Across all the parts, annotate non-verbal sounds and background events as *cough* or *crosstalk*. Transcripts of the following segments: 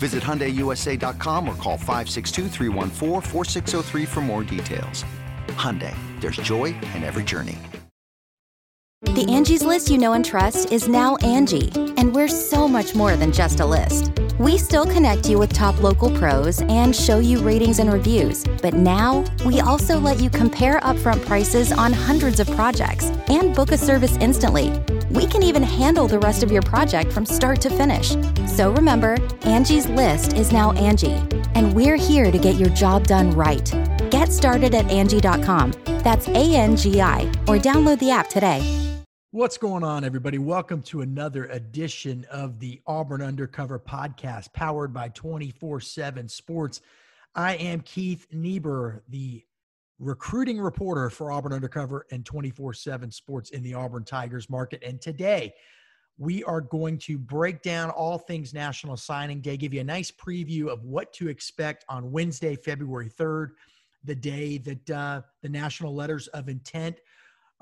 Visit HyundaiUSA.com or call 562 for more details. Hyundai, there's joy in every journey. The Angie's list you know and trust is now Angie, and we're so much more than just a list. We still connect you with top local pros and show you ratings and reviews, but now we also let you compare upfront prices on hundreds of projects and book a service instantly. We can even handle the rest of your project from start to finish. So remember, Angie's list is now Angie, and we're here to get your job done right. Get started at Angie.com. That's A N G I, or download the app today. What's going on, everybody? Welcome to another edition of the Auburn Undercover podcast powered by 24 7 Sports. I am Keith Niebuhr, the recruiting reporter for Auburn Undercover and 24 7 Sports in the Auburn Tigers market. And today, we are going to break down all things National Signing Day, give you a nice preview of what to expect on Wednesday, February 3rd, the day that uh, the National Letters of Intent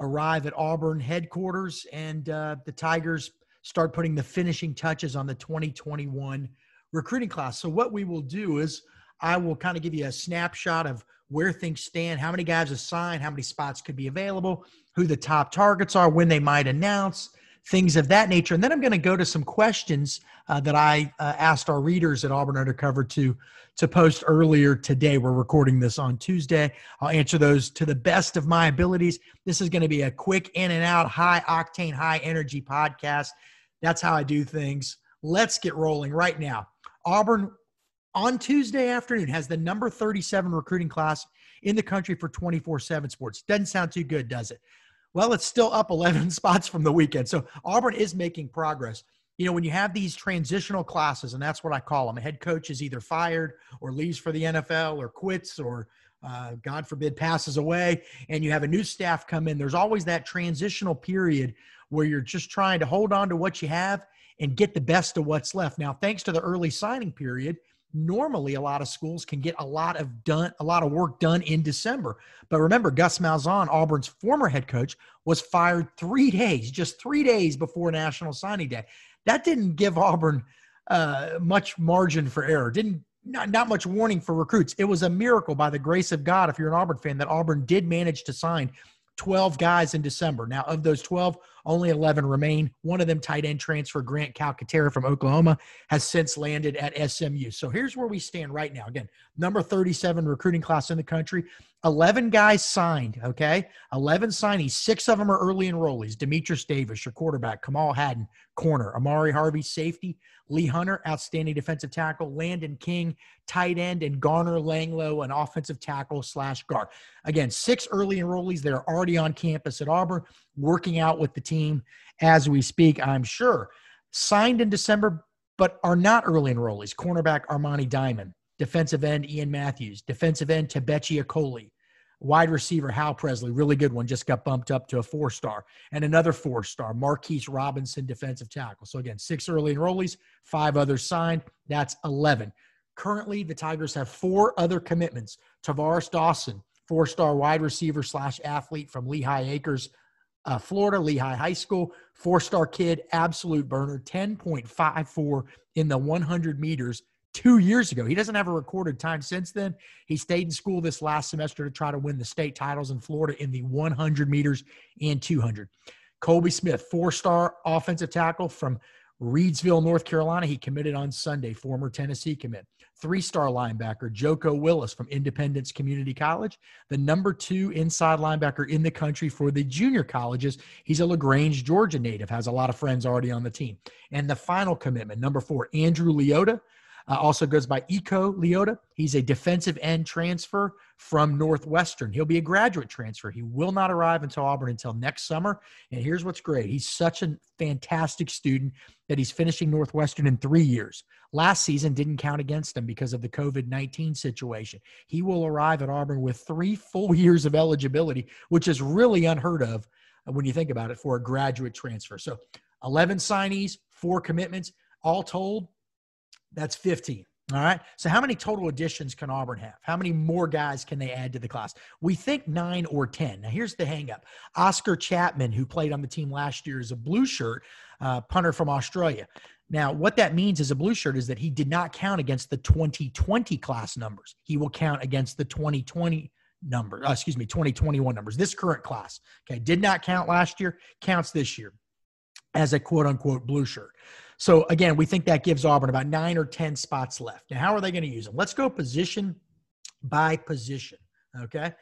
arrive at Auburn headquarters and uh, the Tigers start putting the finishing touches on the 2021 recruiting class. So, what we will do is I will kind of give you a snapshot of where things stand, how many guys have signed, how many spots could be available, who the top targets are, when they might announce, things of that nature. And then I'm going to go to some questions uh, that I uh, asked our readers at Auburn Undercover to to post earlier today. We're recording this on Tuesday. I'll answer those to the best of my abilities. This is going to be a quick in and out, high octane, high energy podcast. That's how I do things. Let's get rolling right now. Auburn on Tuesday afternoon has the number 37 recruiting class in the country for 24 7 sports. Doesn't sound too good, does it? Well, it's still up *laughs* 11 spots from the weekend. So Auburn is making progress you know, when you have these transitional classes, and that's what I call them, a head coach is either fired or leaves for the NFL or quits or, uh, God forbid, passes away, and you have a new staff come in, there's always that transitional period where you're just trying to hold on to what you have and get the best of what's left. Now, thanks to the early signing period, normally a lot of schools can get a lot of done a lot of work done in December. But remember, Gus Malzahn, Auburn's former head coach, was fired three days, just three days before National Signing Day that didn't give Auburn uh, much margin for error. Didn't not, not much warning for recruits. It was a miracle by the grace of God, if you're an Auburn fan, that Auburn did manage to sign 12 guys in December. Now, of those 12, only 11 remain. One of them, tight end transfer Grant Calcaterra from Oklahoma, has since landed at SMU. So here's where we stand right now. Again, number 37 recruiting class in the country. 11 guys signed, okay? 11 signees. Six of them are early enrollees. Demetrius Davis, your quarterback. Kamal Hadden, corner. Amari Harvey, safety. Lee Hunter, outstanding defensive tackle. Landen King, tight end. And Garner Langlo, an offensive tackle slash guard. Again, six early enrollees. They're already on campus at Auburn, working out with the team as we speak, I'm sure. Signed in December, but are not early enrollees. Cornerback Armani Diamond defensive end Ian Matthews, defensive end Tebechi Akoli, wide receiver Hal Presley, really good one, just got bumped up to a four star, and another four star, Marquise Robinson, defensive tackle. So again, six early enrollees, five others signed. That's 11. Currently, the Tigers have four other commitments. Tavares Dawson, four star wide receiver slash athlete from Lehigh Acres, uh, Florida, Lehigh High School, four star kid, absolute burner, 10.54 in the 100 meters two years ago. He doesn't have a recorded time since then. He stayed in school this last semester to try to win the state titles in Florida in the 100 meters and 200. Colby Smith, four star offensive tackle from Reidsville, North Carolina. He committed on Sunday, former Tennessee commit. Three star linebacker Joko Willis from Independence Community College, the number two inside linebacker in the country for the junior colleges. He's a LaGrange, Georgia native, has a lot of friends already on the team. And the final commitment, number four, Andrew Leota. Uh, also goes by Eku Leota. He's a defensive end transfer from Northwestern. He'll be a graduate transfer. He will not arrive until Auburn until next summer. And here's what's great he's such a fantastic student that he's finishing Northwestern in three years. Last season didn't count against him because of the COVID 19 situation. He will arrive at Auburn with three full years of eligibility, which is really unheard of when you think about it for a graduate transfer. So 11 signees, four commitments, all told, that's 15. All right. So, how many total additions can Auburn have? How many more guys can they add to the class? We think nine or 10. Now, here's the hangup Oscar Chapman, who played on the team last year, is a blue shirt uh, punter from Australia. Now, what that means as a blue shirt is that he did not count against the 2020 class numbers. He will count against the 2020 number, uh, excuse me, 2021 numbers, this current class. Okay. Did not count last year, counts this year as a quote unquote blue shirt. So again, we think that gives Auburn about nine or 10 spots left. Now, how are they going to use them? Let's go position by position. Okay.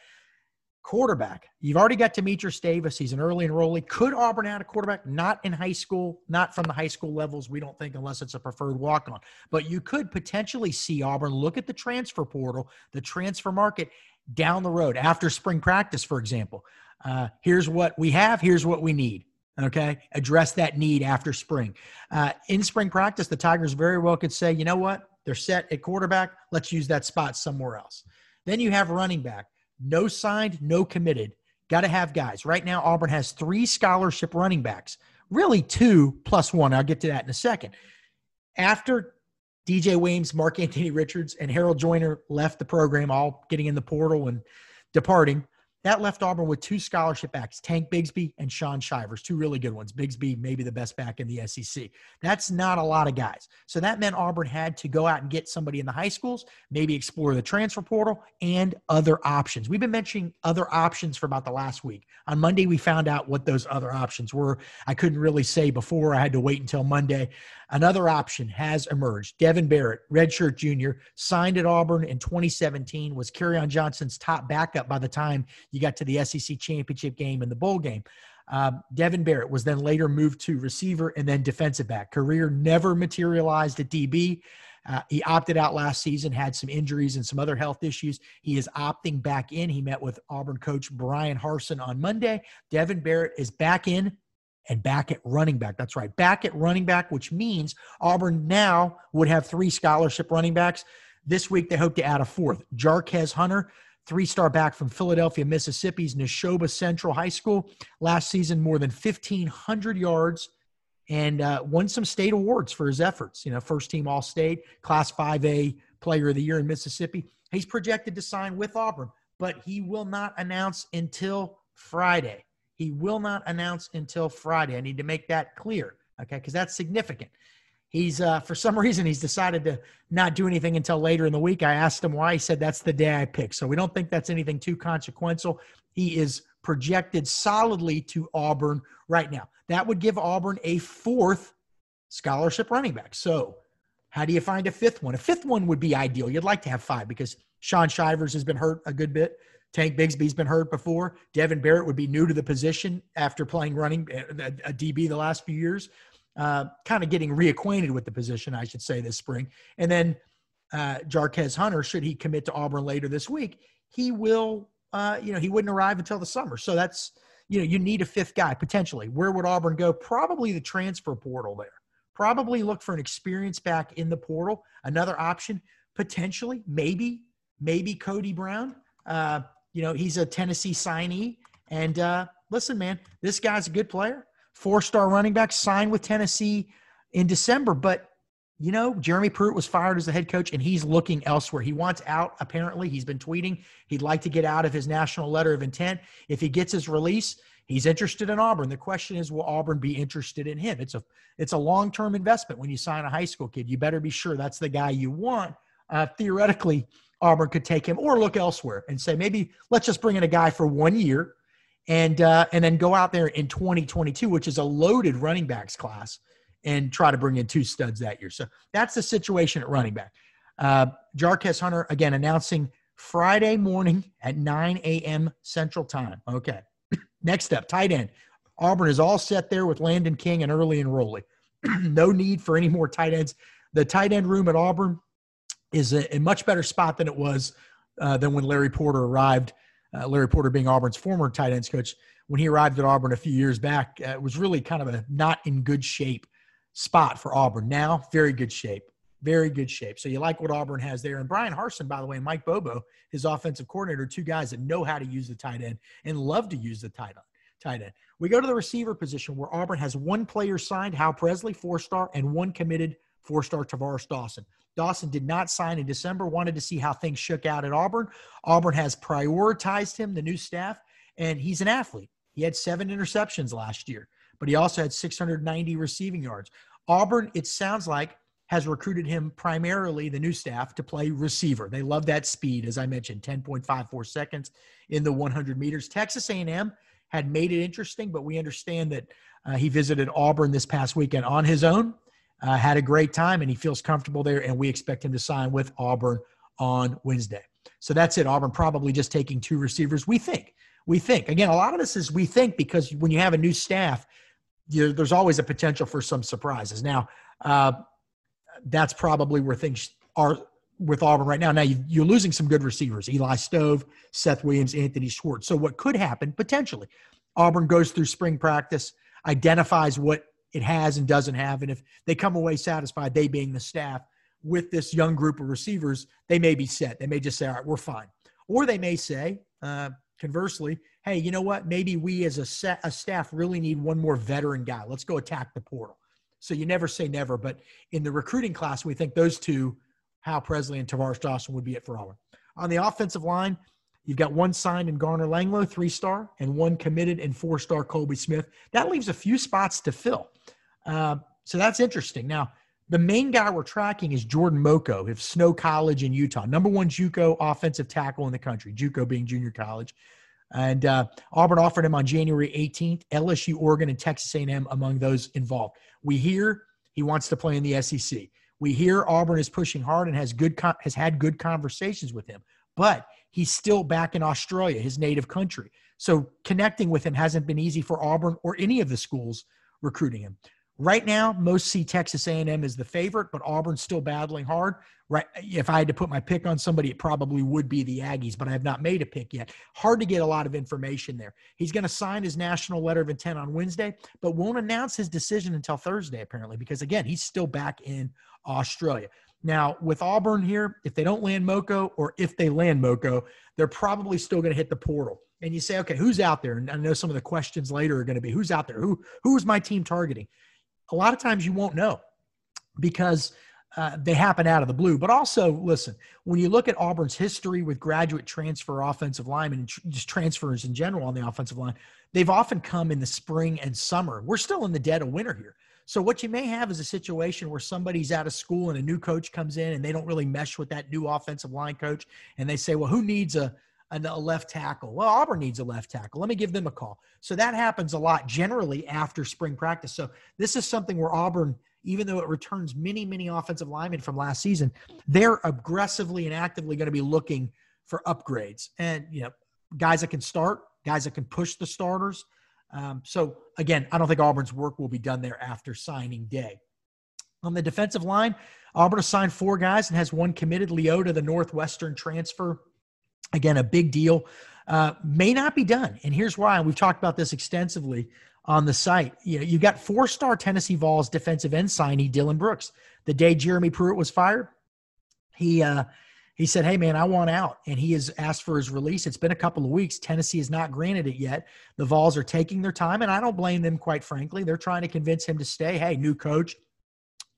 Quarterback. You've already got Demetrius Davis. He's an early enrollee. Could Auburn add a quarterback? Not in high school, not from the high school levels, we don't think, unless it's a preferred walk on. But you could potentially see Auburn look at the transfer portal, the transfer market down the road after spring practice, for example. Uh, here's what we have, here's what we need. Okay, address that need after spring. Uh, in spring practice, the Tigers very well could say, you know what, they're set at quarterback. Let's use that spot somewhere else. Then you have running back. No signed, no committed. Got to have guys. Right now, Auburn has three scholarship running backs. Really, two plus one. I'll get to that in a second. After DJ Williams, Mark Anthony Richards, and Harold Joiner left the program, all getting in the portal and departing, that left Auburn with two scholarship backs, Tank Bigsby and Shaun Shivers, two really good ones. Bigsby, maybe the best back in the SEC. That's not a lot of guys. So that meant Auburn had to go out and get somebody in the high schools, maybe explore the transfer portal and other options. We've been mentioning other options for about the last week. On Monday, we found out what those other options were. I couldn't really say before, I had to wait until Monday. Another option has emerged. Devan Barrett, redshirt junior, signed at Auburn in 2017, was Kerryon Johnson's top backup by the time you got to the SEC championship game and the bowl game. Um, Devan Barrett was then later moved to receiver and then defensive back. Career never materialized at DB. Uh, he opted out last season, had some injuries and some other health issues. He is opting back in. He met with Auburn coach Bryan Harsin on Monday. Devan Barrett is back in and back at running back. That's right, back at running back, which means Auburn now would have three scholarship running backs. This week, they hope to add a fourth. Jarquez Hunter, three star back from Philadelphia, Mississippi's Neshoba Central High School. Last season, more than 1,500 yards and uh, won some state awards for his efforts. You know, first team All State, Class 5A Player of the Year in Mississippi. He's projected to sign with Auburn, but he will not announce until Friday. He will not announce until Friday. I need to make that clear, okay? Because that's significant. He's uh, for some *laughs* reason he's decided to not do anything until later in the week. I asked him why. He said that's the day I pick. So we don't think that's anything too consequential. He is projected solidly to Auburn right now. That would give Auburn a fourth scholarship running back. So how do you find a fifth one? A fifth one would be ideal. You'd like to have five because Shaun Shivers has been hurt a good bit. Tank Bigsby's been hurt before. Devan Barrett would be new to the position after playing running a, a DB the last few years, uh, kind of getting reacquainted with the position, I should say, this spring. And then uh, Jarquez Hunter, should he commit to Auburn later this week, he will, uh, you know, he wouldn't arrive until the summer. So that's, you know, you need a fifth guy potentially. Where would Auburn go? Probably the transfer portal there. Probably look for an experience back in the portal. Another option, potentially, maybe, maybe Cody Brown. Uh, you know, he's a Tennessee signee. And uh, listen, man, this guy's a good player. Four star running back signed with Tennessee in December. But, you know, Jeremy Pruitt was fired as the head coach and he's looking elsewhere. He wants out, apparently. He's been tweeting. He'd like to get out of his national letter of intent. If he gets his release, he's interested in Auburn. The question is, will Auburn be interested in him? It's a it's a long term investment when you sign a high school kid. You better be sure that's the guy you want. Uh, theoretically, Auburn could take him or look elsewhere and say maybe let's just bring in a guy for one year and uh, and then go out there in 2022, which is a loaded running backs class, and try to bring in two studs that year. So that's the situation at running back. Uh, Jarquez Hunter, again, announcing Friday morning at 9 a.m. Central Time. Okay. *clears throat* Next up, tight end. Auburn is all set there with Landen King and early enrollee. *clears throat* no need for any more tight ends. The tight end room at Auburn is a, a much better spot than it was uh, than when Larry Porter arrived. Uh, Larry Porter being Auburn's former tight ends coach. When he arrived at Auburn a few years back, uh, it was really kind of a not in good shape spot for Auburn. Now, very good shape. Very good shape. So you like what Auburn has there. And Bryan Harsin, by the way, and Mike Bobo, his offensive coordinator, two guys that know how to use the tight end and love to use the tight end. Tight end. We go to the receiver position where Auburn has one player signed, Hal Presley, four star, and one committed four star Tavares Dawson. Dawson did not sign in December, wanted to see how things shook out at Auburn. Auburn has prioritized him, the new staff, and he's an athlete. He had seven interceptions last year, but he also had 690 receiving yards. Auburn, it sounds like, has recruited him primarily, the new staff, to play receiver. They love that speed, as I mentioned, 10.54 seconds in the 100 meters. Texas A&M had made it interesting, but we understand that uh, he visited Auburn this past weekend on his own, uh, had a great time, and he feels comfortable there, and we expect him to sign with Auburn on Wednesday. So that's it. Auburn probably just taking two receivers. We think. We think. Again, a lot of this is we think because when you have a new staff, you, there's always a potential for some surprises. Now, uh, that's probably where things are with Auburn right now. Now you, are losing some good receivers: Eli Stove, Seth Williams, Anthony Schwarz. So what could happen potentially? Auburn goes through spring practice, identifies what it has and doesn't have, and if they come away satisfied, they being the staff with this young group of receivers, they may be set. They may just say, "All right, we're fine," or they may say, uh, conversely, "Hey, you know what? Maybe we as a, set, a staff really need one more veteran guy. Let's go attack the portal." So you never say never, but in the recruiting class, we think those two, Hal Presley and Tavares Dawson, would be it for Auburn. On the offensive line, you've got one signed in Garner Langlo, three star, and one committed and four star Colby Smith. That leaves a few spots to fill. Uh, so that's interesting. Now, the main guy we're tracking is Jordan Moko of Snow College in Utah, number one JUCO offensive tackle in the country. JUCO being junior college. And uh, Auburn offered him on January 18th. LSU, Oregon, and Texas A&M among those involved. We hear he wants to play in the SEC. We hear Auburn is pushing hard and has good has had good conversations with him, but he's still back in Australia, his native country. So connecting with him hasn't been easy for Auburn or any of the schools recruiting him. Right now, most see Texas A&M as the favorite, but Auburn's still battling hard. Right, if I had to put my pick on somebody, it probably would be the Aggies, but I have not made a pick yet. Hard to get a lot of information there. He's going to sign his national letter of intent on Wednesday, but won't announce his decision until Thursday, apparently, because again, he's still back in Australia. Now, with Auburn here, if they don't land Moko or if they land Moko, they're probably still going to hit the portal. And you say, okay, who's out there? And I know some of the questions later are going to be who's out there? Who who's my team targeting? a lot of times you won't know because uh, they happen out of the blue. But also, listen, when you look at Auburn's history with graduate transfer offensive linemen and tr- just transfers in general on the offensive line, they've often come in the spring and summer. We're still in the dead of winter here. So what you may have is a situation where somebody's out of school and a new coach comes in and they don't really mesh with that new offensive line coach and they say, "Well, who needs a a left tackle. Well, Auburn needs a left tackle. Let me give them a call. So that happens a lot generally after spring practice. So this is something where Auburn, even though it returns many, many offensive linemen from last season, they're aggressively and actively going to be looking for upgrades and, you know, guys that can start, guys that can push the starters. Um, so again, I don't think Auburn's work will be done there after signing day. On the defensive line, Auburn assigned four guys and has one committed. Leota, the Northwestern transfer, Again, a big deal. Uh, may not be done. And here's why. We've talked about this extensively on the site. You know, you got four-star Tennessee Vols defensive end signee Dylan Brooks. The day Jeremy Pruitt was fired, he uh, he said, "Hey man, I want out," and he has asked for his release. It's been a couple of weeks. Tennessee has not granted it yet. The Vols are taking their time, and I don't blame them. Quite frankly, they're trying to convince him to stay. Hey, new coach,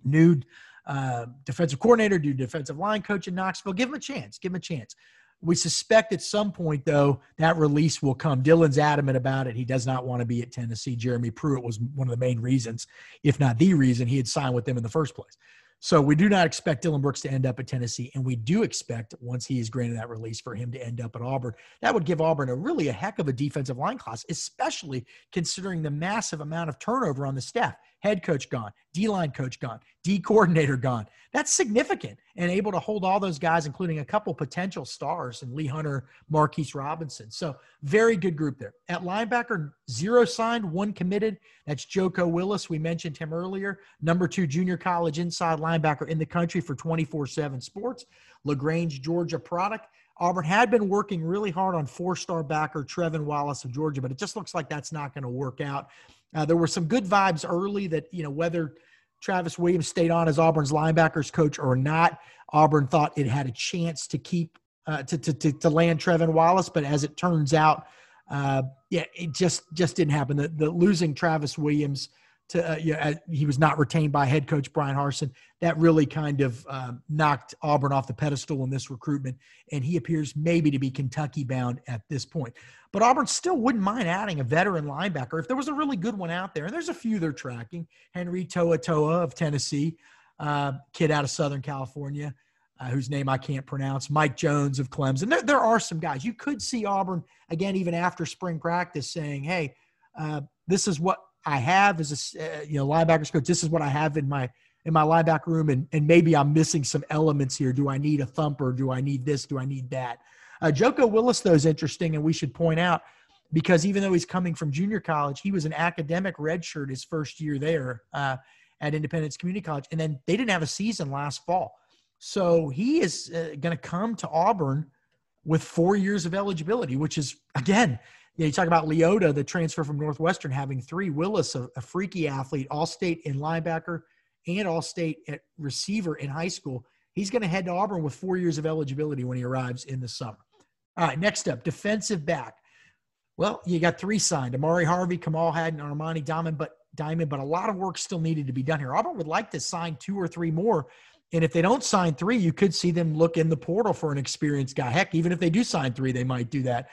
new uh, defensive coordinator, new defensive line coach in Knoxville. Give him a chance. Give him a chance. We suspect at some point, though, that release will come. Dylan's adamant about it. He does not want to be at Tennessee. Jeremy Pruitt was one of the main reasons, if not the reason, he had signed with them in the first place. So we do not expect Dylan Brooks to end up at Tennessee, and we do expect once he is granted that release for him to end up at Auburn. That would give Auburn a really a heck of a defensive line class, especially considering the massive amount of turnover on the staff. Head coach gone, D line coach gone, D coordinator gone. That's significant and able to hold all those guys, including a couple potential stars and Lee Hunter, Marquise Robinson. So very good group there. At linebacker, zero signed, one committed. That's Joko Willis. We mentioned him earlier. Number two junior college inside linebacker in the country for 24 7 sports. LaGrange, Georgia product. Auburn had been working really hard on four star backer Trevin Wallace of Georgia, but it just looks like that's not going to work out. Uh, there were some good vibes early that, you know, whether Travis Williams stayed on as Auburn's linebackers coach or not, Auburn thought it had a chance to keep, uh, to, to, to, to, land Trevin Wallace. But as it turns out, uh, yeah, it just, just didn't happen. The, the losing Travis Williams to uh, he was not retained by head coach Bryan Harsin. That really kind of um, knocked Auburn off the pedestal in this recruitment, and he appears maybe to be Kentucky bound at this point. But Auburn still wouldn't mind adding a veteran linebacker if there was a really good one out there. And there's a few they're tracking: Henry To'oTo'o of Tennessee, uh, kid out of Southern California. Uh, whose name I can't pronounce, Mike Jones of Clemson. There, there are some guys. You could see Auburn, again, even after spring practice, saying, hey, uh, this is what I have as a uh, you know linebackers coach. This is what I have in my in my linebacker room, and and maybe I'm missing some elements here. Do I need a thumper? Do I need this? Do I need that? Uh, Joko Willis though is interesting, and we should point out because even though he's coming from junior college, he was an academic redshirt his first year there uh, at Independence Community College, and then they didn't have a season last fall. So he is uh, going to come to Auburn with four years of eligibility, which is again you, talk about Leota, the transfer from Northwestern, having three. Willis, a, a freaky athlete, all state in linebacker and all state at receiver in high school. He's going to head to Auburn with four years of eligibility when he arrives in the summer. All right, next up, defensive back. Well, you got three signed: Amari Harvey, Kamal Hadden, Armani Diamond, but Diamond. But a lot of work still needed to be done here. Auburn would like to sign two or three more. And if they don't sign three, you could see them look in the portal for an experienced guy. Heck, even if they do sign three, they might do that.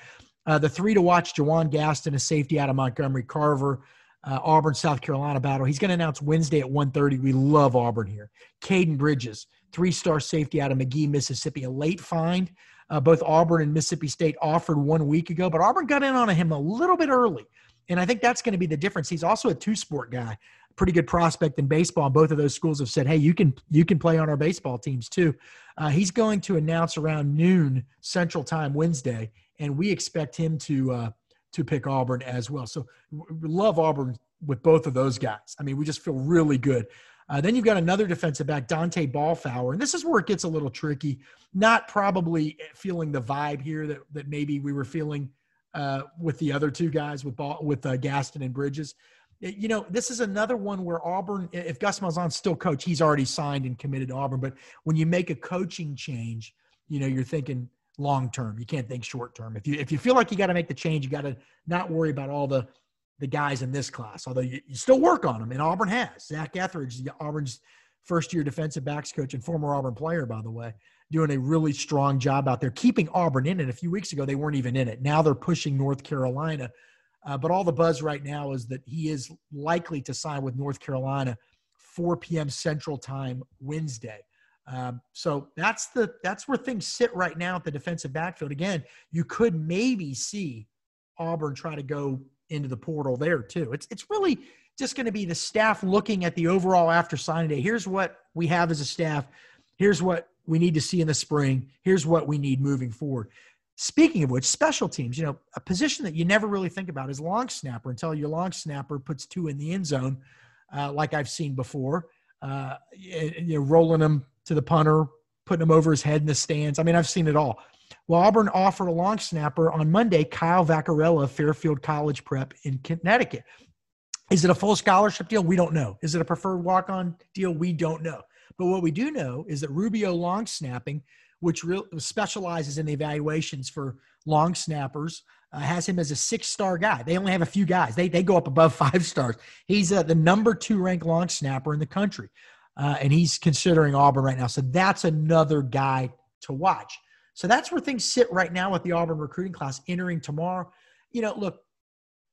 Uh, the three to watch: Jawan Gaston, a safety out of Montgomery Carver, uh, Auburn, South Carolina battle. He's going to announce Wednesday at 1:30. We love Auburn here. Caden Bridges, three-star safety out of Magee, Mississippi, a late find. Uh, both Auburn and Mississippi State offered one week ago, but Auburn got in on him a little bit early, and I think that's going to be the difference. He's also a two-sport guy, pretty good prospect in baseball. Both of those schools have said, "Hey, you can you can play on our baseball teams too." Uh, he's going to announce around noon Central Time Wednesday, and we expect him to uh, to pick Auburn as well. So we love Auburn with both of those guys. I mean, we just feel really good. Uh, then you've got another defensive back, Dontae Balfour, and this is where it gets a little tricky. Not probably feeling the vibe here that that maybe we were feeling uh, with the other two guys with ball, with uh, Gaston and Bridges. You know, this is another one where Auburn, if Gus Malzahn's still coach, he's already signed and committed to Auburn. But when you make a coaching change, you know, you're thinking, long term. You can't think short term. If you if you feel like you got to make the change, you got to not worry about all the the guys in this class. Although you, you still work on them, and Auburn has Zac Etheridge, Auburn's first year defensive backs coach and former Auburn player, by the way, doing a really strong job out there, keeping Auburn in it. A few weeks ago, they weren't even in it. Now they're pushing North Carolina. Uh, but all the buzz right now is that he is likely to sign with North Carolina 4 p.m. Central Time Wednesday. Um, so that's the that's where things sit right now at the defensive backfield. Again, you could maybe see Auburn try to go into the portal there too. It's it's really just going to be the staff looking at the overall after signing day. Here's what we have as a staff. Here's what we need to see in the spring. Here's what we need moving forward. Speaking of which, special teams, you know, a position that you never really think about is long snapper until your long snapper puts two in the end zone, uh, like I've seen before. Uh, you know, rolling them to the punter, putting him over his head in the stands. I mean, I've seen it all. Well, Auburn offered a long snapper on Monday, Kyle Vaccarella, Fairfield College Prep in Connecticut. Is it a full scholarship deal? We don't know. Is it a preferred walk on deal? We don't know. But what we do know is that Rubio Long Snapping, which re- specializes in the evaluations for long snappers, uh, has him as a six star guy. They only have a few guys, they, they go up above *laughs* five stars. He's uh, the number two ranked long snapper in the country uh, and he's considering Auburn right now. So that's another guy to watch. So that's where things sit right now with the Auburn recruiting class entering tomorrow. You know, look,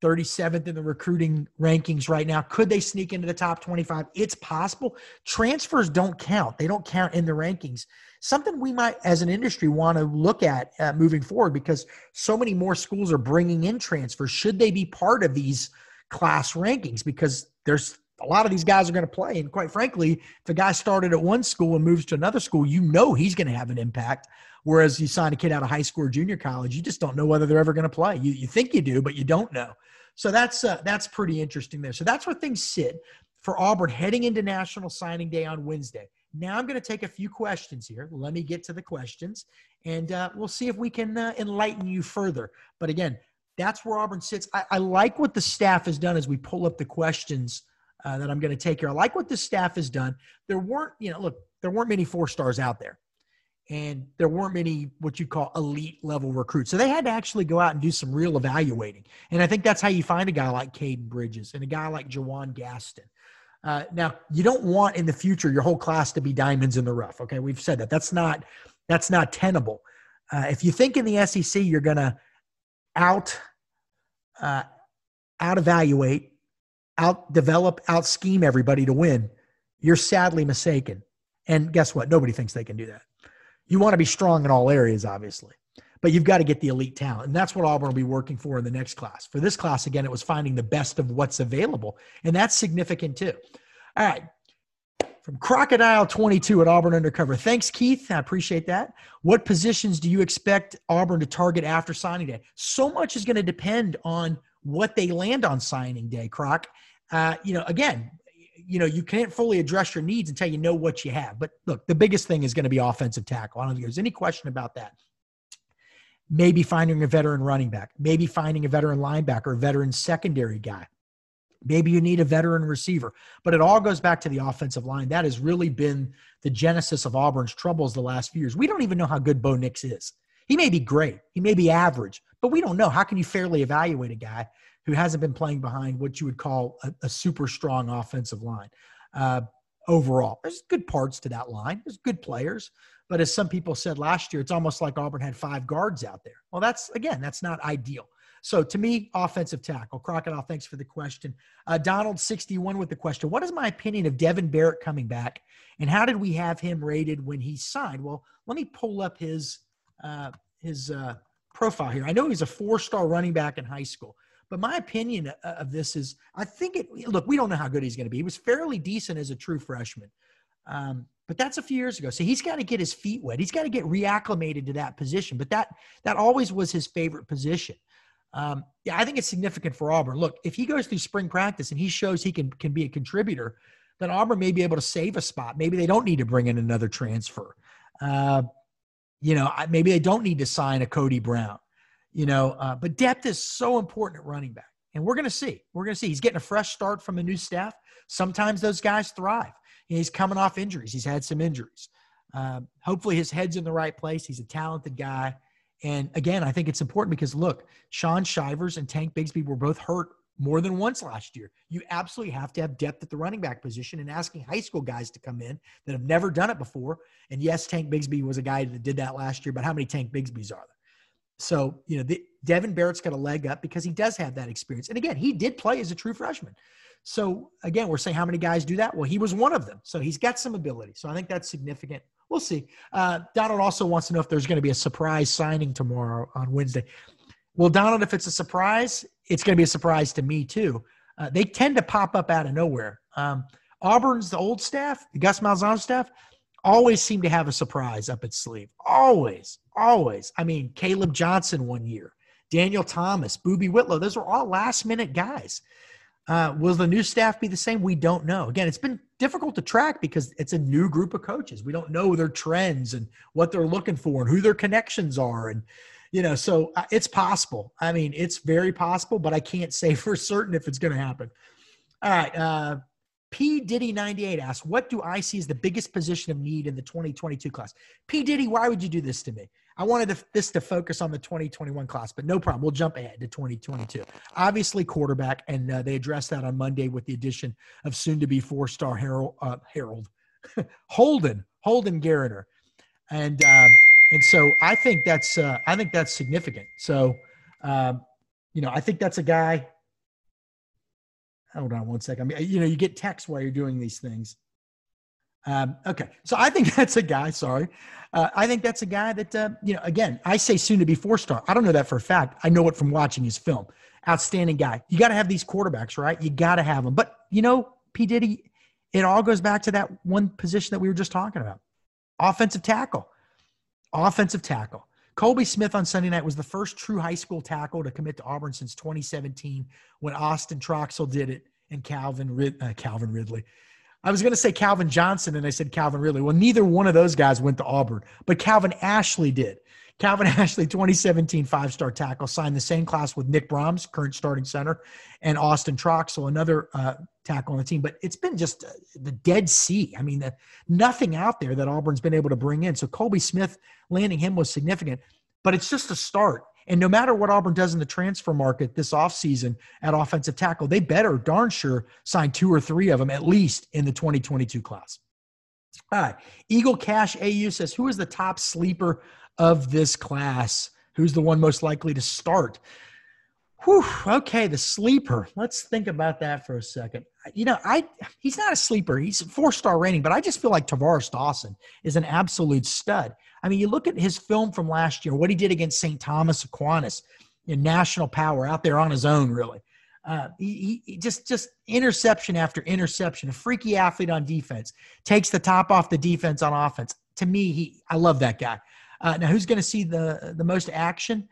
37th in the recruiting rankings right now. Could they sneak into the top 25? It's possible. Transfers don't count, they don't count in the rankings. Something we might, as an industry, want to look at uh, moving forward because so many more schools are bringing in transfers. Should they be part of these class rankings? Because there's a lot of these guys are going to play. And quite frankly, if a guy started at one school and moves to another school, you know he's going to have an impact. Whereas you sign a kid out of high school or junior college, you just don't know whether they're ever going to play. You, you think you do, but you don't know. So that's uh, that's pretty interesting there. So that's where things sit for Auburn heading into National Signing Day on Wednesday. Now I'm going to take a few questions here. Let me get to the questions, and uh, we'll see if we can uh, enlighten you further. But again, that's where Auburn sits. I, I, like what the staff has done as we pull up the questions uh, that I'm going to take here. I like what the staff has done. There weren't, you know, look, there weren't many four stars out there and there weren't many what you call elite level recruits. So they had to actually go out and do some real evaluating. And I think that's how you find a guy like Caden Bridges and a guy like Jawan Gaston. Uh, now, you don't want in the future your whole class to be diamonds in the rough. Okay, we've said that. That's not that's not tenable. Uh, if you think in the SEC you're going to out uh, out evaluate, out develop, out scheme everybody to win, you're sadly mistaken. And guess what? Nobody thinks they can do that. You want to be strong in all areas, obviously, but you've got to get the elite talent. And that's what Auburn will be working for in the next class. For this class, again, it was finding the best of what's available. And that's significant too. All right. From Crocodile 22 at Auburn Undercover. Thanks, Keith. I appreciate that. What positions do you expect Auburn to target after signing day? So much is going to depend on what they land on signing day, Croc. Uh, you know, again, you know, you can't fully address your needs until you know what you have. But look, the biggest thing is going to be offensive tackle. I don't think there's any question about that. Maybe finding a veteran running back, maybe finding a veteran linebacker, a veteran secondary guy. Maybe you need a veteran receiver, but it all goes back to the offensive line. That has really been the genesis of Auburn's troubles the last few years. We don't even know how good Bo Nix is. He may be great, he may be average, but we don't know. How can you fairly evaluate a guy who hasn't been playing behind what you would call a, a super strong offensive line. Uh, overall, there's good parts to that line. There's good players, but as some people said last year, it's almost like Auburn had five guards out there. Well, that's again, that's not ideal. So to me, offensive tackle. Crocodile, thanks for the question. Uh, Donald, 61 with the question. What is my opinion of Devan Barrett coming back? And how did we have him rated when he signed? Well, let me pull up his uh, his uh, profile here. I know he's a four-star running back in high school. But my opinion uh, of this is, I think it. Look, we don't know how good he's going to be. He was fairly decent as a true freshman, um, but that's a few years ago. So he's got to get his feet wet. He's got to get reacclimated to that position. But that that always was his favorite position. Um, yeah, I think it's significant for Auburn. Look, if he goes through spring practice and he shows he can can be a contributor, then Auburn may be able to save a spot. Maybe they don't need to bring in another transfer. Uh, you know, maybe they don't need to sign a Cody Brown you know, uh, but depth is so important at running back. And we're going to see. We're going to see. He's getting a fresh start from a new staff. Sometimes those guys thrive. He's coming off injuries. He's had some injuries. Um, hopefully, his head's in the right place. He's a talented guy. And again, I think it's important because look, Shaun Shivers and Tank Bigsby were both hurt more than once last year. You absolutely have to have depth at the running back position and asking high school guys to come in that have never done it before. And yes, Tank Bigsby was a guy that did that last year, but how many Tank Bigsbys are there? So, you know, the, Devan Barrett's got a leg up because he does have that experience. And again, he did play as a true freshman. So, again, we're saying how many guys do that? Well, he was one of them. So, he's got some ability. So, I think that's significant. We'll see. Uh, Donald also wants to know if there's going to be a surprise signing tomorrow on Wednesday. Well, Donald, if it's a surprise, it's going to be a surprise to me too. Uh, they tend to pop up out of nowhere. Um, Auburn's the old staff, the Gus Malzahn staff, always seem to have a surprise up its sleeve. Always, always. I mean, Caleb Johnson one year, Daniel Thomas, Boobee Whitlow. Those were all last minute guys. Uh, will the new staff be the same? We don't know. Again, it's been difficult to track because it's a new group of coaches. We don't know their trends and what they're looking for and who their connections are. And, you know, so uh, it's possible. I mean, it's very possible, but I can't *laughs* say for certain if it's going to happen. All right. Uh, P. Diddy 98 asks, What do I see as the biggest position of need in the 2022 class? P. Diddy, why would you do this to me? I wanted this to focus on the 2021 class, but no problem. We'll jump ahead to 2022. Obviously, quarterback, and uh, they addressed that on Monday with the addition of soon to be four star Harold, uh, Harold *laughs* Holden, Holden Geriner. And, um, and so I think that's, uh, I think that's significant. So, um, you know, I think that's a guy hold on one second. I mean, you know, you get text while you're doing these things. Um, okay, so I think *laughs* that's a guy. Sorry, uh, I think that's a guy that uh, you know. Again, I say soon to be four star. I don't know that for a fact. I know it from watching his film. Outstanding guy. You got to have these quarterbacks, right? You got to have them. But you know, P. Diddy, it all goes back to that one position that we were just talking about offensive tackle. Offensive tackle. Colby Smith on Sunday night was the first true high school tackle to commit to Auburn since 2017 when Austin Troxell did it and Calvin Rid- uh, Calvin Ridley. I was going to say Calvin Johnson and I said Calvin Ridley. Well, neither one of those guys went to Auburn, but Calvin Ashley did. Calvin *laughs* Ashley, 2017 five star tackle, signed the same class with Nick Brahms, current starting center, and Austin Troxell, another uh, tackle on the team. But it's been just uh, the Dead Sea. I mean, the, nothing out there that Auburn's been able to bring in. So Colby Smith landing him was significant, but it's just a start. And no matter what Auburn does in the transfer market this offseason at offensive tackle, they better darn sure sign two or three of them at least in the 2022 class. All right. Eagle Cash AU says, Who is the top sleeper of this class? Who's the one most likely to start? Whew, okay, the sleeper. Let's think about that for a second. You know, I he's not a sleeper. He's four-star rating, but I just feel like Tavares Dawson is an absolute stud. I mean, you look at his film from last year, what he did against St. Thomas Aquinas in national power out there on his own, really. Uh, he, he, just just interception after interception, a freaky athlete on defense, takes the top off the defense on offense. To me, he I love that guy. Uh, now, who's going to see the the most action?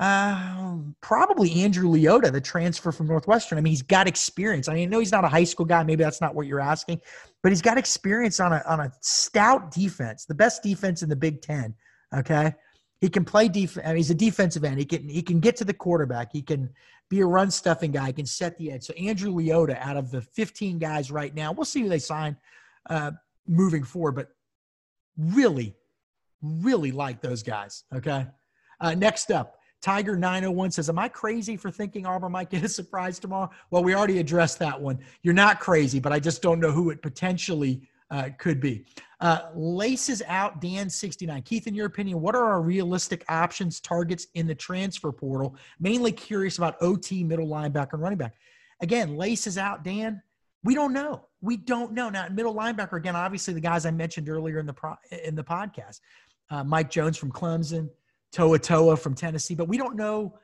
Uh, probably Andrew Leota, the transfer from Northwestern. I mean, he's got experience. I mean, I know he's not a high school guy. Maybe that's not what you're asking, but he's got experience on a on a stout defense, the best defense in the Big Ten. Okay, he can play defense. I mean, he's a defensive end. He can he can get to the quarterback. He can be a run stuffing guy. Can set the edge. So Andrew Leota, out of the 15 guys right now, we'll see who they sign uh, moving forward. But really, really like those guys. Okay. Uh, next up, Tiger 901 says, Am I crazy for thinking Auburn might get a surprise tomorrow? Well, we already addressed that one. You're not crazy, but I just don't know who it potentially uh, could be. Uh, laces out Dan 69. Keith, in your opinion, what are our realistic options, targets in the transfer portal? Mainly curious about OT, middle linebacker, and running back. Again, laces out Dan. We don't know. We don't know. Now, middle linebacker, again, obviously the guys I mentioned earlier in the pro, in the podcast. Uh, Mike Jones from Clemson, To'oTo'o from Tennessee, but we don't know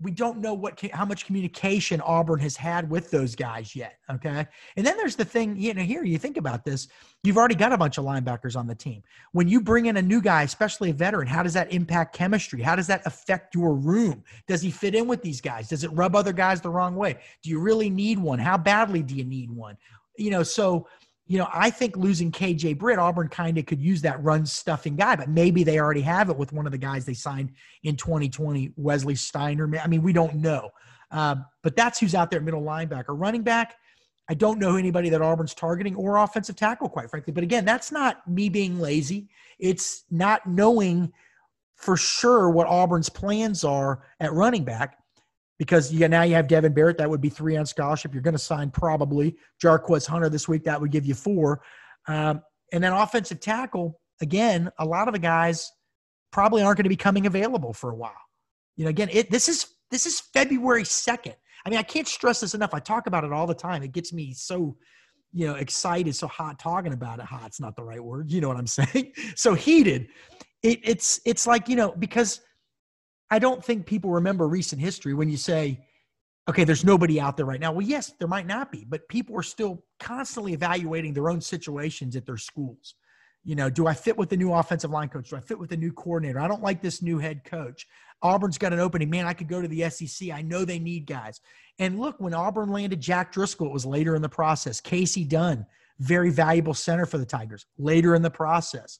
we don't know what how much communication Auburn has had with those guys yet. Okay, and then there's the thing. You know, here you think about this. You've already got a bunch of linebackers on the team. When you bring in a new guy, especially a veteran, how does that impact chemistry? How does that affect your room? Does he fit in with these guys? Does it rub other guys the wrong way? Do you really need one? How badly do you need one? You know, so you know, I think losing KJ Britt, Auburn kind of could use that run stuffing guy, but maybe they already have it with one of the guys they signed in 2020, Wesley Steiner. I mean, we don't know. Uh, but that's who's out there middle linebacker. Running back, I don't know anybody that Auburn's targeting or offensive tackle, quite frankly. But again, that's not me being lazy. It's not knowing for sure what Auburn's plans are at running back because you, now you have Devan Barrett. That would be three on scholarship. You're going to sign probably Jarquez Hunter this week. That would give you four. Um, and then offensive tackle, again, a lot of the guys probably aren't going to be coming available for a while. You know, again, it, this is this is February 2nd. I mean, I can't stress this enough. I talk about it all the time. It gets me so, you know, excited, so hot talking about it. Hot's not the right word. You know what I'm *laughs* saying? so heated. It, it's it's like, you know, because – I don't think people remember recent history when you say, okay, there's nobody out there right now. Well, yes, there might not be, but people are still constantly evaluating their own situations at their schools. You know, do I fit with the new offensive line coach? Do I fit with the new coordinator? I don't like this new head coach. Auburn's got an opening. Man, I could go to the SEC. I know they need guys. And look, when Auburn landed Jack Driscoll, it was later in the process. Casey Dunn, very valuable center for the Tigers, later in the process.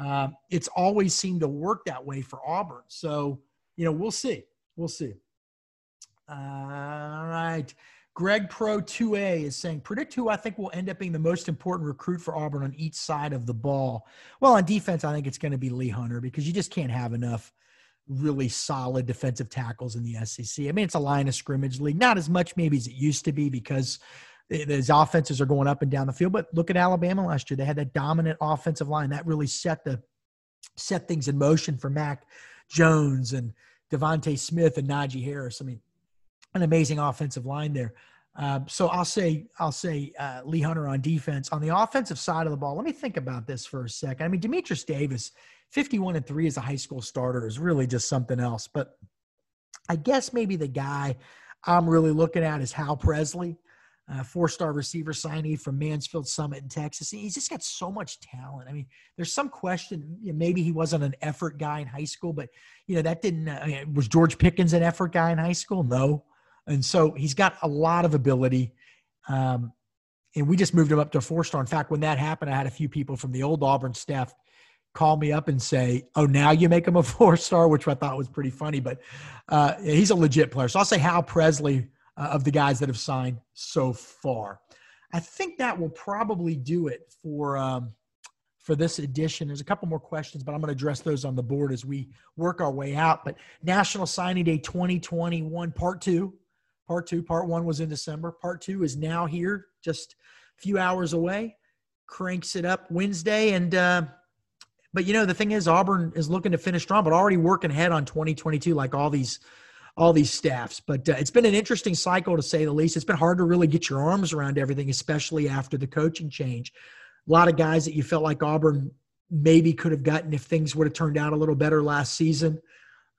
Uh, it's always seemed to work that way for Auburn. So, you know, we'll see. We'll see. all right. Greg Pro 2A is saying, predict who I think will end up being the most important recruit for Auburn on each side of the ball. Well, on defense, I think it's going to be Lee Hunter because you just can't have enough really solid defensive tackles in the SEC. I mean, it's a line of scrimmage league, not as much maybe as it used to be because these offenses are going up and down the field. But look at Alabama last year; they had that dominant offensive line that really set the set things in motion for Mac Jones and DeVonta Smith and Najee Harris. I mean, an amazing offensive line there. Uh, so I'll say I'll say uh, Lee Hunter on defense. On the offensive side of the ball, let me think about this for a second. I mean, Demetrius Davis, 51 and three as a high school starter is really just something else. But I guess maybe the guy I'm really looking at is Hal Presley. Uh, four-star receiver signee from Mansfield Summit in Texas. He's just got so much talent. I mean, there's some question. You know, maybe he wasn't an effort guy in high school, but you know that didn't. Was George Pickens an effort guy in high school? No, and so he's got a lot of ability. Um, and we just moved him up to a four-star. In fact, when that happened, I had a few people from the old Auburn staff call me up and say, "Oh, now you make him a *laughs* four-star," which I thought was pretty funny. But uh, he's a legit player. So I'll say Hal Presley uh, of the guys that have signed so far. I think that will probably do it for um, for this edition. There's a couple more questions, but I'm going to address those on the board as we work our way out. But National Signing Day 2021, Part Two, Part Two, Part One was in December. Part Two is now here, just a few hours away. Cranks it up Wednesday, and uh, but you know the thing is, Auburn is looking to finish strong, but already working ahead on 2022, like all these all these staffs. But uh, it's been an interesting cycle to say the least. It's been hard to really get your arms around everything, especially after the coaching change. A lot of guys that you felt like Auburn maybe could have gotten if things would have turned out a little better last season.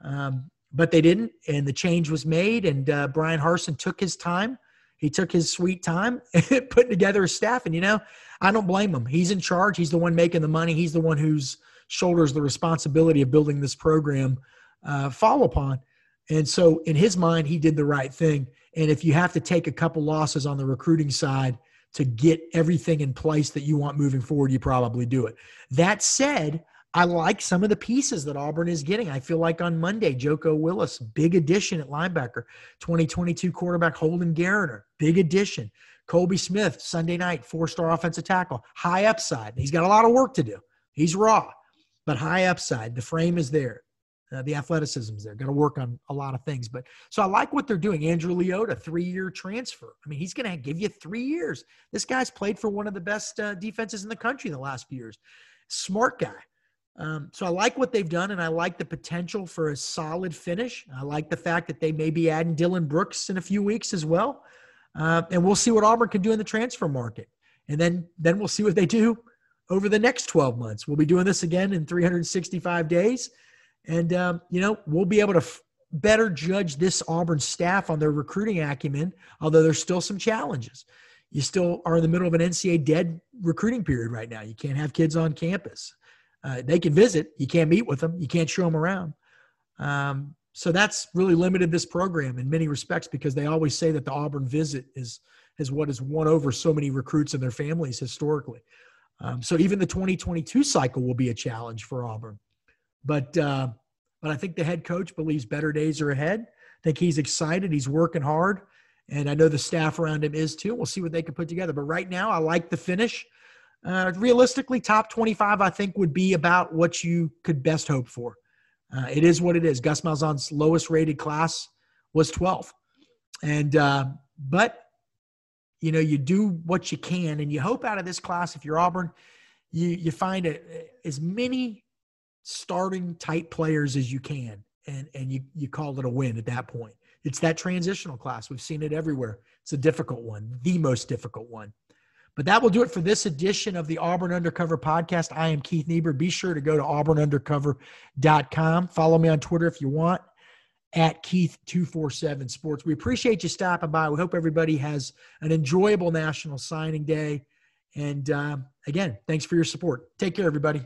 Um, but they didn't, and the change was made. And uh, Bryan Harsin took his time. He took his sweet time *laughs* putting together his staff. And, you know, I don't blame him. He's in charge. He's the one making the money. He's the one whose shoulders the responsibility of building this program uh, fall upon. And so, in his mind, he did the right thing. And if you have to take a couple losses on the recruiting side to get everything in place that you want moving forward, you probably do it. That said, I like some of the pieces that Auburn is getting. I feel like on Monday, Joko Willis, big addition at linebacker. 2022 quarterback Holden Geriner, big addition. Colby Smith, Sunday night, four star offensive tackle, high upside. He's got a lot of work to do. He's raw, but high upside. The frame is there. Uh, the athleticism's there. Got to work on a lot of things. But so I like what they're doing. Andrew Leota, three year transfer. I mean, he's going to give you three years. This guy's played for one of the best uh, defenses in the country in the last few years. Smart guy. Um, so I like what they've done, and I like the potential for a solid finish. I like the fact that they may be adding Dylan Brooks in a few weeks as well. Uh, and we'll see what Auburn can do in the transfer market. And then, then we'll see what they do over the next 12 months. We'll be doing this again in 365 days. And, um, you know, we'll be able to f- better judge this Auburn staff on their recruiting acumen, although there's still some challenges. You still are in the middle of an NCAA dead recruiting period right now. You can't have kids on campus. Uh, they can visit. You can't meet with them. You can't show them around. Um, so that's really limited this program in many respects because they always say that the Auburn visit is is what has won over so many recruits and their families historically. Um, so even the 2022 cycle will be a challenge for Auburn. But uh, but I think the head coach believes better days are ahead. I think he's excited. He's working hard, and I know the staff around him is too. We'll see what they can put together. But right now, I like the finish. Uh, realistically, top 25, I think, would be about what you could best hope for. Uh, it is what it is. Gus Malzahn's lowest rated class was 12, and uh, but you know you do what you can, and you hope out of this class. If you're Auburn, you you find a, as many starting tight players as you can. And and you you call it a win at that point. It's that transitional class. We've seen it everywhere. It's a difficult one the most difficult one. But that will do it for this edition of the auburn undercover podcast. I am keith niebuhr. Be sure to go to auburnundercover.com follow me on twitter if you want at keith247 sports. We appreciate you stopping by. We hope everybody has an enjoyable national signing day. And um, again thanks for your support. Take care everybody